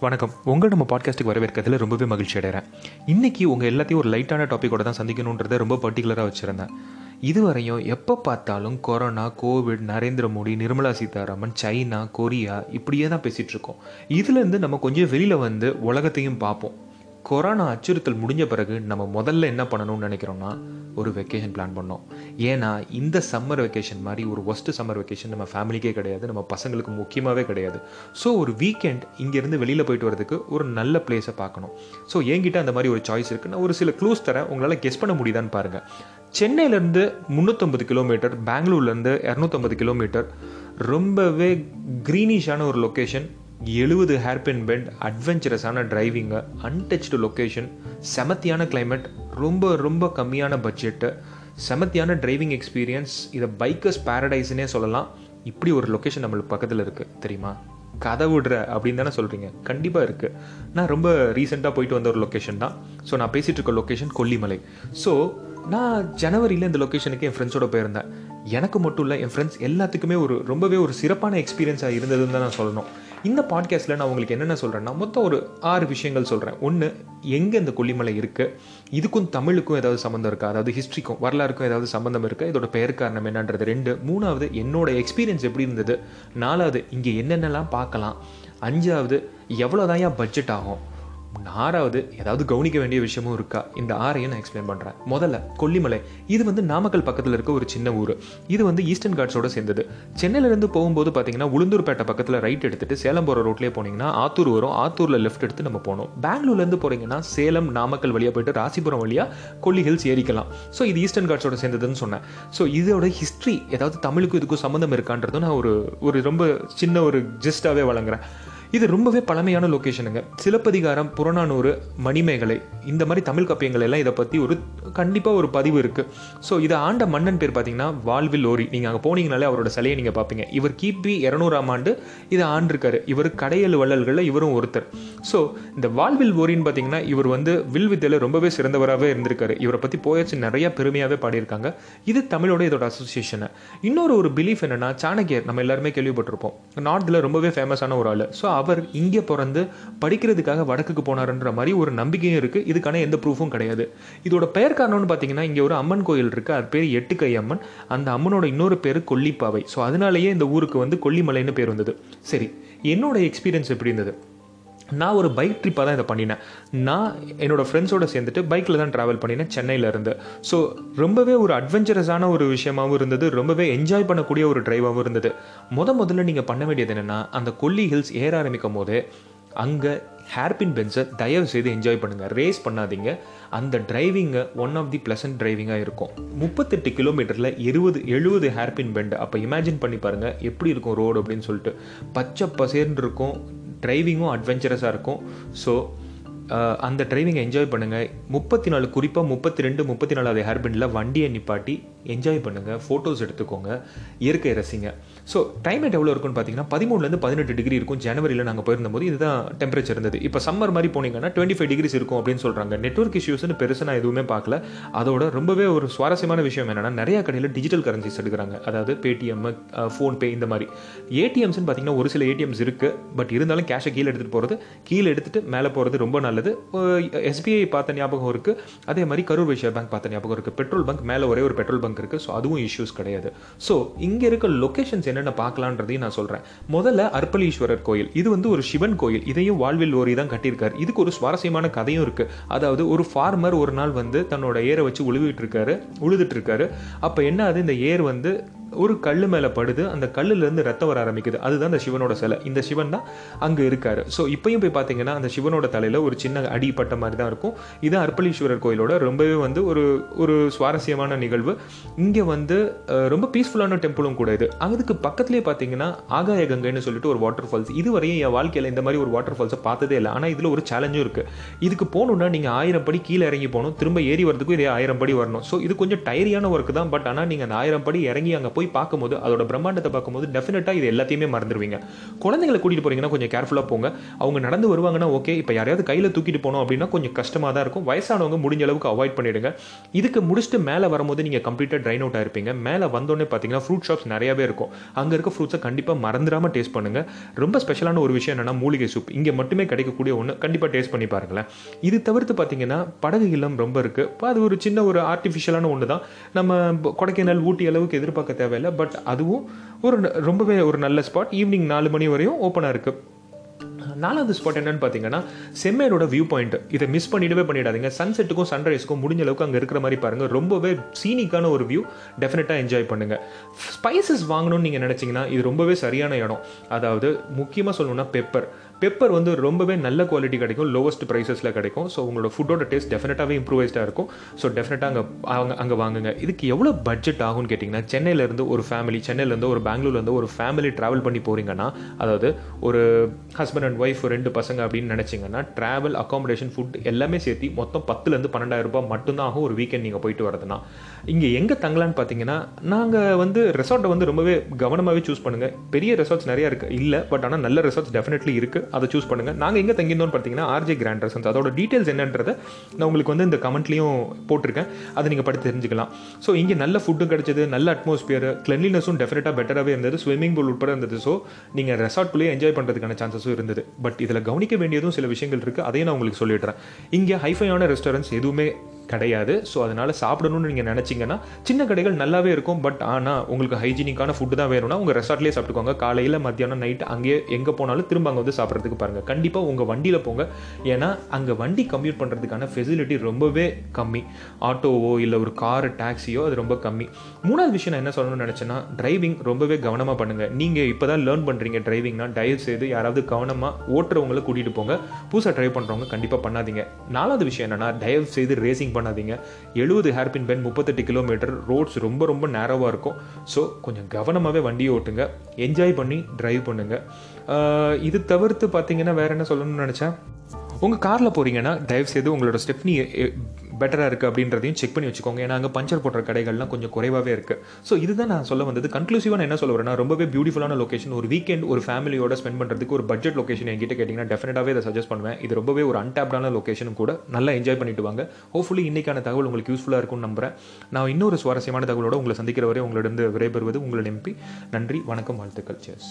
வணக்கம். உங்கள் நம்ம பாட்காஸ்ட்டுக்கு வரவேற்கிறதுல ரொம்பவே மகிழ்ச்சி அடைகிறேன் இன்றைக்கி உங்கள் எல்லாத்தையும் ஒரு லைட்டான டாப்பிக்கோட தான் சந்திக்கணுன்றதை ரொம்ப பர்டிகுலராக வச்சுருந்தேன். இதுவரையும் எப்போ பார்த்தாலும் corona COVID Narendra Modi Nirmala Sitharaman China Korea இப்படியே தான் பேசிகிட்ருக்கோம் இதுலேருந்து நம்ம கொஞ்சம் வெளியில் வந்து உலகத்தையும் பார்ப்போம். கொரோனா அச்சுறுத்தல் முடிஞ்ச பிறகு நம்ம முதல்ல என்ன பண்ணணும்னு நினைக்கிறோம்னா ஒரு வெக்கேஷன் பிளான் பண்ணோம். ஏன்னா இந்த சம்மர் வெக்கேஷன் மாதிரி ஒரு ஒஸ்ட்டு சம்மர் வெக்கேஷன் நம்ம ஃபேமிலிக்கே கிடையாது நம்ம பசங்களுக்கு முக்கியமாகவே கிடையாது. ஸோ ஒரு வீக்கெண்ட் இங்கேருந்து வெளியில் போயிட்டு வரதுக்கு ஒரு நல்ல பிளேஸை பார்க்கணும். ஸோ என்கிட்ட அந்த மாதிரி ஒரு சாய்ஸ் இருக்குது நான் ஒரு சில க்ளூஸ் தரேன் உங்களால் கெஸ் பண்ண முடியுதான்னு பாருங்கள் சென்னையிலேருந்து முந்நூற்றம்பது கிலோமீட்டர் பெங்களூர்லேருந்து இரநூத்தம்பது கிலோமீட்டர் ரொம்பவே க்ரீனிஷான ஒரு லொக்கேஷன் எழுபது ஹேர்பின் பெண்ட் அட்வென்ச்சரஸான டிரைவிங்கு அன்டச்டு லொக்கேஷன் செமத்தியான கிளைமேட் ரொம்ப ரொம்ப கம்மியான பட்ஜெட்டு செமத்தியான டிரைவிங் எக்ஸ்பீரியன்ஸ் இதை பைக்கர்ஸ் பேரடைஸ்னே சொல்லலாம். இப்படி ஒரு லொக்கேஷன் நம்மளுக்கு பக்கத்தில் இருக்குது தெரியுமா? கதை விடுற அப்படின்னு தானே சொல்கிறீங்க கண்டிப்பாக இருக்குது நான் ரொம்ப ரீசெண்டாக போயிட்டு வந்த ஒரு லொக்கேஷன் தான். ஸோ நான் பேசிகிட்டு இருக்க லொக்கேஷன் கொல்லிமலை. ஸோ நான் ஜனவரியில் இந்த லொக்கேஷனுக்கு என் ஃப்ரெண்ட்ஸோட போயிருந்தேன். எனக்கு மட்டும் இல்லை என் ஃப்ரெண்ட்ஸ் எல்லாத்துக்குமே ஒரு ரொம்பவே ஒரு சிறப்பான எக்ஸ்பீரியன்ஸாக இருந்ததுன்னு தான் நான் சொல்லணும். இந்த பாட்காஸ்ட்டில் நான் உங்களுக்கு என்னென்ன சொல்கிறேன்னா மொத்தம் ஒரு ஆறு விஷயங்கள் சொல்கிறேன் ஒன்று எங்கே இந்த கொல்லிமலை இருக்குது இதுக்கும் தமிழுக்கும் ஏதாவது சம்மந்தம் இருக்கா? அதாவது ஹிஸ்ட்ரிக்கும் வரலாறுக்கும் ஏதாவது சம்மந்தம் இருக்கா? இதோட பெயர் காரணம் என்னன்றது ரெண்டு. மூணாவது என்னோட எக்ஸ்பீரியன்ஸ் எப்படி இருந்தது? நாலாவது இங்கே என்னென்னலாம் பார்க்கலாம்? அஞ்சாவது எவ்வளோதான் ஏன் பட்ஜெட் ஆகும்? ஆறாவது ஏதாவது கவனிக்க வேண்டிய விஷயமும் இருக்கா? இந்த ஆறையும் நான் எக்ஸ்பிளைன் பண்ணுறேன் முதல்ல கொல்லிமலை. இது வந்து நாமக்கல் பக்கத்தில் இருக்க ஒரு சின்ன ஊர். இது வந்து ஈஸ்டர்ன் காட்ஸோட சேர்ந்தது. சென்னையிலேருந்து போகும்போது பார்த்தீங்கன்னா உளுந்தூர்பேட்டை பக்கத்தில் ரைட் எடுத்துட்டு சேலம் போகிற ரோட்லேயே போனீங்கன்னா ஆத்தூர் வரும். ஆத்தூரில் லெஃப்ட் எடுத்து நம்ம போனோம் பெங்களூர்லேருந்து போகிறீங்கன்னா சேலம் நாமக்கல் வழியாக போயிட்டு ராசிபுரம் வழியாக கொல்லி ஹில்ஸ் ஏறிக்கலாம். ஸோ இது ஈஸ்டர்ன் காட்ஸோட சேர்ந்ததுன்னு சொன்னேன். ஸோ இதோட ஹிஸ்ட்ரி ஏதாவது தமிழுக்கும் இதுக்கும் சம்மந்தம் இருக்கான்றதும் நான் ஒரு ஒரு ரொம்ப சின்ன ஒரு ஜிஸ்டாகவே வழங்குறேன். இது ரொம்பவே பழமையான லொக்கேஷனுங்க சிலப்பதிகாரம் புறநானூறு மணிமேகலை இந்த மாதிரி தமிழ் கப்பியங்கள் எல்லாம் இதை பற்றி ஒரு கண்டிப்பாக ஒரு பதிவு இருக்குது ஸோ இதை ஆண்ட மன்னன் பேர் பார்த்தீங்கன்னா வால்வில் ஓரி நீங்கள் அங்கே போனீங்கனாலே அவரோட சிலையை நீங்கள் பார்ப்பீங்க இவர் கிபி இரநூறாம் ஆண்டு இதை ஆண்டிருக்காரு. இவர் கடையல் வள்ளல்களில் இவரும் ஒருத்தர். ஸோ இந்த வாழ்வில் ஓரின்னு பார்த்தீங்கன்னா இவர் வந்து வில்வித்தையில் ரொம்பவே சிறந்தவராகவே இருந்திருக்காரு. இவரை பற்றி போயாச்சு நிறைய பெருமையாகவே பாடியிருக்காங்க. இது தமிழோட இதோட அசோசியேஷனு இன்னொரு ஒரு பிலீஃப் என்னன்னா சாணக்கியர். நம்ம எல்லாருமே கேள்விப்பட்டிருப்போம். நார்த்தில் ரொம்பவே ஃபேமஸான ஒரு ஆள். ஸோ அவர் இங்கே பிறந்து படிக்கிறதுக்காக வடக்குக்கு போனாருன்ற மாதிரி ஒரு நம்பிக்கையும் இருக்குது இதுக்கான எந்த ப்ரூஃபும் கிடையாது. இதோட பெயர் காரணம்னு பார்த்தீங்கன்னா இங்கே ஒரு அம்மன் கோயில் இருக்குது அது பேர் எட்டுக்கை அம்மன் அந்த அம்மனோட இன்னொரு பேர் கொல்லிப்பாவை. ஸோ அதனாலேயே இந்த ஊருக்கு வந்து கொல்லிமலைன்னு பேர் வந்தது. சரி என்னோட எக்ஸ்பீரியன்ஸ் எப்படி இருந்தது? நான் ஒரு பைக் ட்ரிப்பாக தான் இதை பண்ணினேன். நான் என்னோடய ஃப்ரெண்ட்ஸோடு சேர்ந்துட்டு பைக்கில் தான் ட்ராவல் பண்ணினேன் சென்னையிலேருந்து ஸோ ரொம்பவே ஒரு அட்வென்ச்சரஸான ஒரு விஷயமாகவும் இருந்தது. ரொம்பவே என்ஜாய் பண்ணக்கூடிய ஒரு டிரைவாகவும் இருந்தது. முத முதல்ல நீங்கள் பண்ண வேண்டியது என்னென்னா அந்த கொல்லி ஹில்ஸ் ஏற ஆரம்பிக்கும் போது அங்கே ஹேர்பின் பென்ஸை தயவு செய்து என்ஜாய் பண்ணுங்கள் ரேஸ் பண்ணாதீங்க. அந்த டிரைவிங்கை ஒன் ஆஃப் தி ப்ளசன்ட் டிரைவிங்காக இருக்கும். முப்பத்தெட்டு கிலோமீட்டரில் இருபது எழுபது ஹேர்பின் பெண்டு அப்போ இமேஜின் பண்ணி பாருங்கள் எப்படி இருக்கும் ரோடு அப்படின்னு சொல்லிட்டு. பச்சை பசேர்னு இருக்கும். டிரைவிங்கும் அட்வென்ச்சரஸாக இருக்கும். ஸோ uh, அந்த டிரைவிங்கை என்ஜாய் பண்ணுங்கள் முப்பத்தி நாலு குறிப்பாக முப்பத்தி ரெண்டு முப்பத்தி நாலாவது ஹேர்பினில் வண்டியை நிப்பாட்டி என்ஜாய் பண்ணுங்கள் ஃபோட்டோஸ் எடுத்துக்கோங்க இயற்கை ரசிங்க. ஸோ கிளைமேட் எவ்வளோ இருக்குன்னு பார்த்தீங்கன்னா பதிமூணுலேருந்து பதினெட்டு டிகிரி இருக்கும். ஜனவரியில் நாங்கள் போயிருந்தபோது இதுதான் டெம்பரேச்சர் இருந்தது. இப்போ சம்மர் மாதிரி போனீங்கன்னா டுவெண்ட்டி ஃபைவ் டிகிரிஸ் இருக்கும் அப்படின்னு சொல்கிறாங்க நெட்ஒர்க் இஷ்யூஸ்னு பெருசாக நான் எதுவுமே பார்க்கல. அதோட ரொம்பவே ஒரு சுவாரஸ்யமான விஷயம் என்னென்னா நிறைய கடையில் டிஜிட்டல் கரன்சிஸ் எடுக்கிறாங்க. அதாவது பேடிஎம் ஃபோன்பே இந்த மாதிரி. ஏடிஎம்ஸ்னு பார்த்தீங்கன்னா ஒரு சில ஏடிஎம்ஸ் இருக்குது பட் இருந்தாலும் கேஷை கீழே எடுத்துகிட்டு போகிறது கீழே எடுத்துகிட்டு மேலே போகிறது ரொம்ப நல்லது. எஸ்பிஐ பார்த்த ஞாபகம் இருக்குது அதே மாதிரி கரூர் வைஷ்யா பேங்க் பார்த்த ஞாபகம் இருக்குது பெட்ரோல் பங்க் மேலே ஒரே ஒரு பெட்ரோல் பங்க் இருக்குது ஸோ அதுவும் இஷ்யூஸ் கிடையாது. ஸோ இங்கே இருக்க லொக்கேஷன்ஸ் என்னென்ன பார்க்கலான்றதையும் நான் சொல்கிறேன் முதல்ல அர்ப்பலீஸ்வரர் கோயில். இது வந்து ஒரு சிவன் கோயில். இதையும் வாழ்வில் ஓரி தான் கட்டியிருக்காரு. இதுக்கு ஒரு சுவாரஸ்யமான கதையும் இருக்குது அதாவது ஒரு ஃபார்மர் ஒரு நாள் வந்து தன்னோட ஏரை வச்சு உழுவிட்டு இருக்காரு உழுதுட்டு இருக்காரு. அப்போ என்ன ஆகுது? இந்த ஏர் வந்து ஒரு கல் மேலே படுது அந்த கல்லுலேருந்து ரத்தம் வர ஆரம்பிக்குது. அதுதான் அந்த சிவனோட சிலை. இந்த சிவன் தான் அங்கே இருக்கார். ஸோ இப்பயும் போய் பார்த்தீங்கன்னா அந்த சிவனோட தலையில் ஒரு சின்ன அடிப்பட்ட மாதிரி தான் இருக்கும். இது அர்ப்பலீஸ்வரர் கோயிலோட ரொம்பவே வந்து ஒரு ஒரு சுவாரஸ்யமான நிகழ்வு. இங்கே வந்து ரொம்ப பீஸ்ஃபுல்லான டெம்பிளும் கூட இது. அதுக்கு பக்கத்துலேயே பார்த்தீங்கன்னா ஆகாய கங்கைன்னு சொல்லிட்டு ஒரு வாட்டர் ஃபால்ஸ் இதுவரையும் என் வாழ்க்கையில் இந்த மாதிரி ஒரு வாட்டர் ஃபால்ஸை பார்த்ததே இல்லை. ஆனால் இதில் ஒரு சேலஞ்சும் இருக்குது இதுக்கு போகணுன்னா நீங்கள் ஆயிரம் படி கீழே இறங்கி போகணும். திரும்ப ஏறி வரதுக்கும் இதே ஆயிரம் படி வரணும். ஸோ இது கொஞ்சம் டயரியான ஒர்க் தான். பட் ஆனால் நீங்கள் அந்த ஆயிரம் படி இறங்கி அங்கே போய் போய் பார்க்கும்போது அதோட பிரம்மாண்டத்தை பார்க்கும்போது டெஃபினட்டாக இது எல்லாத்தையுமே மறந்துடுவீங்க. குழந்தைங்களை கூட்டிகிட்டு போறீங்கன்னா கொஞ்சம் கேர்ஃபுல்லாக போங்க. அவங்க நடந்து வருவாங்கன்னா ஓகே இப்போ யாரையாவது கையில் தூக்கிட்டு போனோம் அப்படின்னா கொஞ்சம் கஷ்டமாக தான் இருக்கும். வயசானவங்க முடிஞ்ச அளவுக்கு அவாய்ட் பண்ணிடுங்க. இதுக்கு முடிச்சுட்டு மேலே வரும்போது நீங்கள் கம்ப்ளீட்டாக ட்ரைன் அவுட் ஆயிருப்பீங்க. மேலே வந்தோடனே பார்த்தீங்கன்னா ஃப்ரூட் ஷாப்ஸ் நிறையாவே இருக்கும். அங்கே இருக்க ஃப்ரூட்ஸை கண்டிப்பாக மறந்துடாமல் டேஸ்ட் பண்ணுங்க. ரொம்ப ஸ்பெஷலான ஒரு விஷயம் என்னென்னா மூலிகை சூப் இங்கே மட்டுமே கிடைக்கக்கூடிய ஒன்று கண்டிப்பாக டேஸ்ட் பண்ணி பாருங்களேன். இது தவிர்த்து பார்த்தீங்கன்னா படகு இல்லம் ரொம்ப இருக்குது இப்போ அது ஒரு சின்ன ஒரு ஆர்டிஃபிஷியலான ஒன்று தான் நம்ம கொடைக்கானல் ஊட்டி அளவுக்கு எதிர்பார்க்க தேவையில்லை பட் அதுவும் ஒரு ரொம்பவே ஒரு நல்ல ஸ்பாட் ஈவினிங் நாலு மணி வரையும் ஓப்பனாக இருக்கு. நாலாவது ஸ்பாட் என்னன்னு பார்த்தீங்கன்னா செம்மேரோட வியூ பாயிண்ட் இதை மிஸ் பண்ணிடவே பண்ணிடாதீங்க. சன்செட்டுக்கும் சன்ரைஸ்க்கும் முடிஞ்ச அளவுக்கு அங்கே இருக்கிற மாதிரி பாருங்க. ரொம்பவே சீனிக்கான ஒரு வியூ டெஃபினட்டாக என்ஜாய் பண்ணுங்க. ஸ்பைசஸ் வாங்கணும்னு நீங்கள் நினச்சிங்கன்னா இது ரொம்பவே சரியான இடம். அதாவது முக்கியமாக சொல்லணும்னா பெப்பர் பெப்பர் வந்து ரொம்பவே நல்ல குவாலிட்டி கிடைக்கும் லோவஸ்ட் ப்ரைஸஸில் கிடைக்கும். ஸோ உங்களோட ஃபுட்டோட டேஸ்ட் டெஃபினட்டாகவே இம்ப்ரூவைஸ்டாக இருக்கும். ஸோ டெஃபினட்டாக அங்கே அங்கே அங்கே வாங்குங்க. இதுக்கு எவ்வளோ பட்ஜெட் ஆகும்னு கேட்டிங்கன்னா சென்னையிலேருந்து ஒரு ஃபேமிலி சென்னையிலேருந்து ஒரு பெங்களூர்லேருந்து ஒரு ஃபேமிலி ட்ராவல் பண்ணி போகிறீங்கன்னா அதாவது ஒரு ஹஸ்பண்ட் அண்ட் ஒய்ஃப் ரெண்டு பசங்க அப்படின்னு நினச்சிங்கன்னா ட்ராவல் அக்காமடேஷன் ஃபுட் எல்லாமே சேர்த்து மொத்தம் பத்துலேருந்து பன்னெண்டாயிரம் ரூபாய் மட்டும்தான் ஆகும் ஒரு வீக்கெண்ட் நீங்கள் போயிட்டு வரதுனா இங்கே எங்கே தங்கலான்னு பார்த்தீங்கன்னா நாங்கள் வந்து ரெசார்ட்டை வந்து ரொம்பவே கவனமாகவே சூஸ் பண்ணுங்கள் பெரிய ரெசார்ட்ஸ் நிறையா இருக்குது இல்லை பட் ஆனால் நல்ல ரெசார்ட்ஸ் டெஃபினெட்லி இருக்குது அதை சூஸ் பண்ணுங்கள் நாங்கள் எங்கே தங்கியிருந்தோம்னு பார்த்தீங்கன்னா ஆர்ஜே கிராண்ட் ரெசன்ஸ் அதோட டீட்டெயில்ஸ் என்னன்றதை நான் உங்களுக்கு வந்து இந்த கமெண்ட்லேயும் போட்டிருக்கேன். அதை நீங்கள் படித்து தெரிஞ்சுக்கலாம். ஸோ இங்கே நல்ல ஃபுட்டும் கிடச்சிது நல்ல அட்மாஸ்பியர் கிளென்லினஸும் டெஃபினட்டாக பெட்டராகவே இருந்தது ஸ்விம்மிங் பூல் உட்பட இருந்தது. ஸோ நீங்கள் ரெசார்ட்குள்ளேயே என்ஜாய் பண்ணுறதுக்கான சான்சஸும் இருந்தது. பட் இதில் கவனிக்க வேண்டியதும் சில விஷயங்கள் இருக்குது அதையும் நான் உங்களுக்கு சொல்லிடுறேன். இங்கே ஹைஃபையான ரெஸ்டாரண்ட்ஸ் எதுவுமே கிடையாது. ஸோ அதனால் சாப்பிடணும்னு நீங்கள் நினச்சிங்கன்னா சின்ன கடைகள் நல்லாவே இருக்கும். பட் ஆனால் உங்களுக்கு ஹைஜீனிக்கான ஃபுட்டு தான் வேணும்னா உங்கள் ரெசார்ட்லேயே சாப்பிட்டுக்கோங்க. காலையில் மத்தியானம் நைட் அங்கேயே எங்கே போனாலும் திரும்ப அங்கே வந்து சாப்பிட்றதுக்கு பாருங்கள் கண்டிப்பாக உங்கள் வண்டியில் போங்க. ஏன்னா அங்கே வண்டி கம்யூட் பண்ணுறதுக்கான ஃபெசிலிட்டி ரொம்பவே கம்மி. ஆட்டோவோ இல்லை ஒரு கார் டாக்ஸியோ அது ரொம்ப கம்மி. மூணாவது விஷயம் நான் என்ன சொல்லணும்னு நினச்சேன்னா டிரைவிங் ரொம்பவே கவனமாக பண்ணுங்கள் நீங்கள் இப்போ தான் லேர்ன் பண்ணுறீங்க டிரைவிங்னா தயவு செய்து யாராவது கவனமாக ஓட்டுறவங்களை கூட்டிகிட்டு போங்க. புதுசாக ட்ரைவ் பண்ணுறவங்க கண்டிப்பாக பண்ணாதீங்க. நாலாவது விஷயம் என்னன்னா தயவு செய்து ரேசிங் பண்ணாதீங்க. எழுபது ஹேர்பின் பென் முப்பத்தெட்டு கிலோமீட்டர். ரோட்ஸ் ரொம்ப ரொம்ப நேரோவாக இருக்கும். ஸோ கொஞ்சம் கவனமாகவே வண்டியை ஓட்டுங்க. என்ஜாய் பண்ணி டிரைவ் பண்ணுங்க. இது தவிர்த்து பார்த்தீங்கன்னா வேற என்ன சொல்லணும்னு நினச்சேன்? உங்கள் காரில் போகிறீங்கன்னா தயவு செய்து உங்களோட ஸ்டெப்னி பெட்டராக இருக்குது அப்படின்றதையும் செக் பண்ணி வச்சுக்கோங்க. ஏன்னா அங்கே பஞ்சர் போடுற கடைகள்லாம் கொஞ்சம் குறைவாகவே இருக்குது ஸோ இதுதான் நான் சொல்ல வந்தது. கன்க்ளூசிவாக நான் என்ன சொல்ல வரேன்னா ரொம்பவே பியூட்டிஃபுல்லான லொகேஷன் ஒரு வீக்கெண்ட் ஒரு ஃபேமிலியோட ஸ்பெண்ட் பண்ணுறதுக்கு ஒரு பட்ஜெட் லொக்கேஷன் என்கிட்ட கேட்டிங்கன்னா டெஃபினட்டாகவே இதை சஜஸ்ட் பண்ணுவேன். இது ரொம்பவே ஒரு அன்டாப்டான லொக்கேஷனும் கூட. நல்லா என்ஜாய் பண்ணிட்டு வாங்க. ஹோப்ஃபுல்லி இன்னைக்கான தகவல் உங்களுக்கு யூஸ்ஃபுல்லாக இருக்கும்னு நம்புறேன். நான் இன்னொரு சுவாரஸ்யமான தகவலோடு உங்களை சந்திக்கிற வரை உங்களிடம் விடைபெறுவது உங்களிடம் எம்பி நன்றி வணக்கம் வாழ்த்துக்கள். சேர்ஸ்